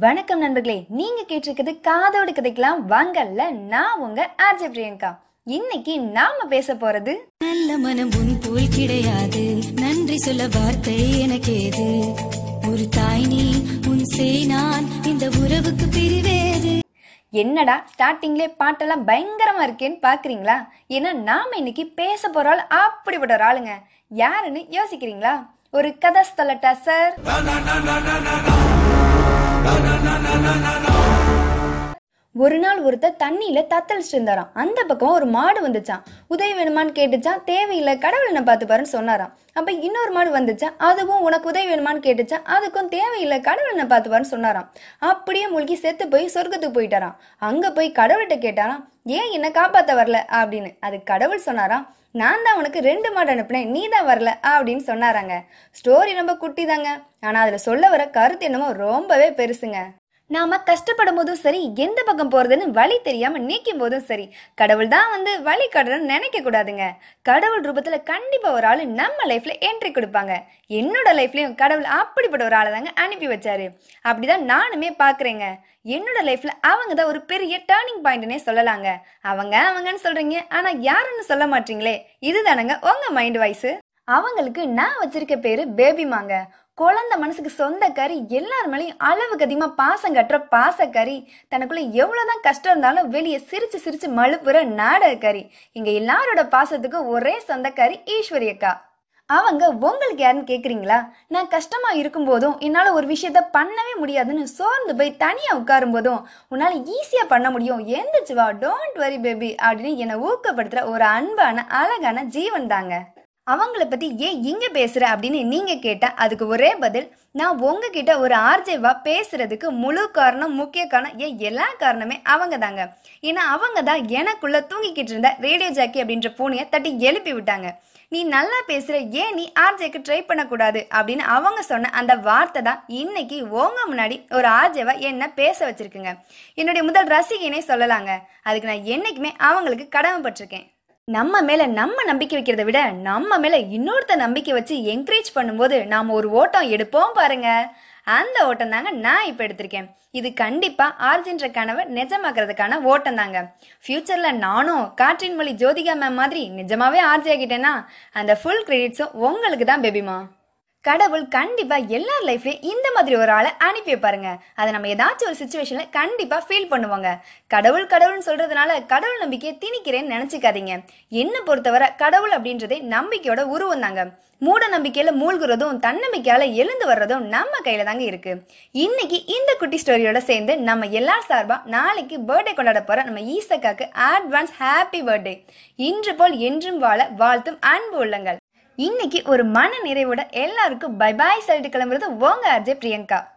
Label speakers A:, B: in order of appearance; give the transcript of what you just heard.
A: வணக்கம் நண்பர்களே. நீங்க கேட்டிருக்கிறது காதோடு கதைக்கலாம். வாங்கல்ல நான் உங்க ஆர்ஜே பிரியங்கா. இன்னைக்கு நாம பேச போறது
B: நல்ல மனம் உன் போல் கிடையாது. நன்றி சொல்ல வார்த்தை எனக்கேது. ஒரு தாய் நீ உன் செய் நான். இந்த உறவுக்கு பிரிவேது.
A: என்னடா ஸ்டார்டிங்லே பாட்டெல்லாம் பயங்கரமா இருக்கேன்னு பாக்குறீங்களா? ஏன்னா நாம இன்னைக்கு பேச போற ஆள் அப்படிப்பட்ட ஒரு ஆளுங்க. யாருன்னு யோசிக்கிறீங்களா? ஒரு கதை சொல்லட்டா சார் ஒரு நாள் ஒருத்தர் தண்ணியில தத்தளிச்சுட்டு இருந்தாராம் அந்த பக்கம் ஒரு மாடு வந்துச்சான் உதவி வேணுமான்னு கேட்டுச்சான் தேவையில்லை கடவுள் என்ன பார்த்துப்பாருன்னு சொன்னாராம். அப்ப இன்னொரு மாடு வந்துச்சான் அதுவும் உனக்கு உதவி வேணுமான்னு கேட்டுச்சான் அதுக்கும் தேவையில்லை கடவுள் என்ன பார்த்து சொன்னாராம். அப்படியே மூழ்கி செத்து போய் சொர்க்கத்துக்கு போயிட்டாராம். அங்க போய் கடவுள்கிட்ட கேட்டாராம் ஏன் என்ன காப்பாத்த வரல? அப்படின்னு. அது கடவுள் சொன்னாராம் நான் தான் உனக்கு ரெண்டு மாடு அனுப்புனேன். நீ தான் வரல அப்படின்னு சொன்னாராங்க. ஸ்டோரி ரொம்ப குட்டி தாங்க ஆனா அதுல சொல்ல வர கருத்து என்னமோ ரொம்பவே பெருசுங்க. நாம கஷ்டப்படும் போதும் சரி எந்த பக்கம் போறதுன்னு வழி தெரியாம நீக்கும் போதும் சரி கடவுள் தான் வந்து வழி கடன்னு நினைக்க கூடாதுங்க. கடவுள் ரூபத்துல கண்டிப்பா ஒரு ஆளு நம்ம லைஃப்ல என்ட்ரி கொடுப்பாங்க. என்னோட லைஃப்லயும் கடவுள் அப்படிப்பட்ட ஒரு ஆளை தாங்க அனுப்பி வச்சாரு. அப்படிதான் நானுமே பாக்குறேங்க. என்னோட லைஃப்ல அவங்க தான் ஒரு பெரிய டேர்னிங் பாயிண்ட்னே சொல்லலாங்க. அவங்க அவங்கன்னு சொல்றீங்க. ஆனா யாருன்னு சொல்ல மாட்டீங்களே? இதுதானங்க உங்க மைண்ட் வாய்ஸ் அவங்களுக்கு நான் வச்சிருக்க பேரு பேபிமாங்க குழந்தை மனசுக்கு சொந்த கறி எல்லார் மேலேயும் அளவுக்கு அதிகமாக பாசம் கட்டுற பாசக்கறி தனக்குள்ள எவ்வளோதான் கஷ்டம் இருந்தாலும் வெளியே சிரிச்சு சிரிச்சு மழுப்புற நாடகக்கறி கறி இங்க எல்லாரோட பாசத்துக்கும் ஒரே சொந்தக்காரி ஈஸ்வரி அக்கா. அவங்க உங்களுக்கு யாருன்னு கேட்குறீங்களா நான் கஷ்டமா இருக்கும்போதும் என்னால் ஒரு விஷயத்த பண்ணவே முடியாதுன்னு சோர்ந்து போய் தனியாக உட்காரும் போதும் உன்னால் ஈஸியாக பண்ண முடியும். எந்திரிச்சு வா டோன்ட் வரி பேபி அப்படின்னு என்னை ஊக்கப்படுத்துகிற ஒரு அன்பான அழகான ஜீவன் தாங்க அவங்கள பற்றி ஏன் இங்கே பேசுகிற அப்படின்னு நீங்கள் கேட்டால் அதுக்கு ஒரே பதில் நான் உங்ககிட்ட ஒரு ஆர்ஜேவாக பேசுகிறதுக்கு முழு காரணம் முக்கிய காரணம் ஏன் எல்லா காரணமே அவங்க தாங்க ஏன்னா அவங்க தான் எனக்குள்ள தூங்கிக்கிட்டு இருந்த ரேடியோ ஜாக்கி அப்படின்ற பூனையை தட்டி எழுப்பி விட்டாங்க. நீ நல்லா பேசுகிற ஏன் நீ ஆர்ஜேக்கு ட்ரை பண்ணக்கூடாது அப்படின்னு அவங்க சொன்ன அந்த வார்த்தை தான் இன்னைக்கு உங்க முன்னாடி ஒரு ஆர்ஜேவா என்ன பேச வச்சிருக்குங்க. என்னுடைய முதல் ரசிகனே சொல்லலாங்க. அதுக்கு நான் என்னைக்குமே அவங்களுக்கு கடமைப்பட்டிருக்கேன். நம்ம மேல நம்ம நம்பிக்கை வைக்கிறத விட நம்ம மேல இன்னொருத்த நம்பிக்கை வச்சு என்கரேஜ் பண்ணும்போது நாம ஒரு ஓட்டம் எடுப்போம் பாருங்க. அந்த ஓட்டம் தாங்க நான் இப்போ எடுத்திருக்கேன். இது கண்டிப்பா ஆர்ஜின்ற கனவை நிஜமாக்குறதுக்கான ஓட்டம் தாங்க. ஃபியூச்சர்ல நானும் காற்றின் மொழி ஜோதிகா மேம் மாதிரி நிஜமாவே ஆர்ஜி ஆகிட்டேன்னா அந்த ஃபுல் கிரெடிட்ஸும் உங்களுக்கு தான் பேபிமா கடவுள் கண்டிப்பா எல்லார் லைஃப்லயும் இந்த மாதிரி ஒரு ஆளை அனுப்பி பாருங்க அதை நம்ம ஏதாச்சும் ஒரு சுச்சுவேஷன்ல கண்டிப்பா ஃபீல் பண்ணுவாங்க. கடவுள் கடவுள்னு சொல்றதுனால கடவுள் நம்பிக்கையை திணிக்கிறேன்னு நினைச்சுக்காதீங்க. என்ன பொறுத்தவரை கடவுள் அப்படின்றதே நம்பிக்கையோட உருவம் தாங்க மூட நம்பிக்கையில மூழ்குறதும் தன்னம்பிக்கையால எழுந்து வர்றதும் நம்ம கையில தாங்க இருக்கு. இன்னைக்கு இந்த குட்டி ஸ்டோரியோட சேர்ந்து நம்ம எல்லார் சார்பா நாளைக்கு பர்த்டே கொண்டாட போற நம்ம ஈசக்காக்கு அட்வான்ஸ் ஹாப்பி பர்த்டே இன்று போல் என்றும் வாழ வாழ்த்தும் அன்பு உள்ளங்கள். இன்னைக்கு ஒரு மன நிறைவோட எல்லாருக்கும் பை பாய் சொல்லிட்டு கிளம்புறது உங்க அஜய் பிரியங்கா.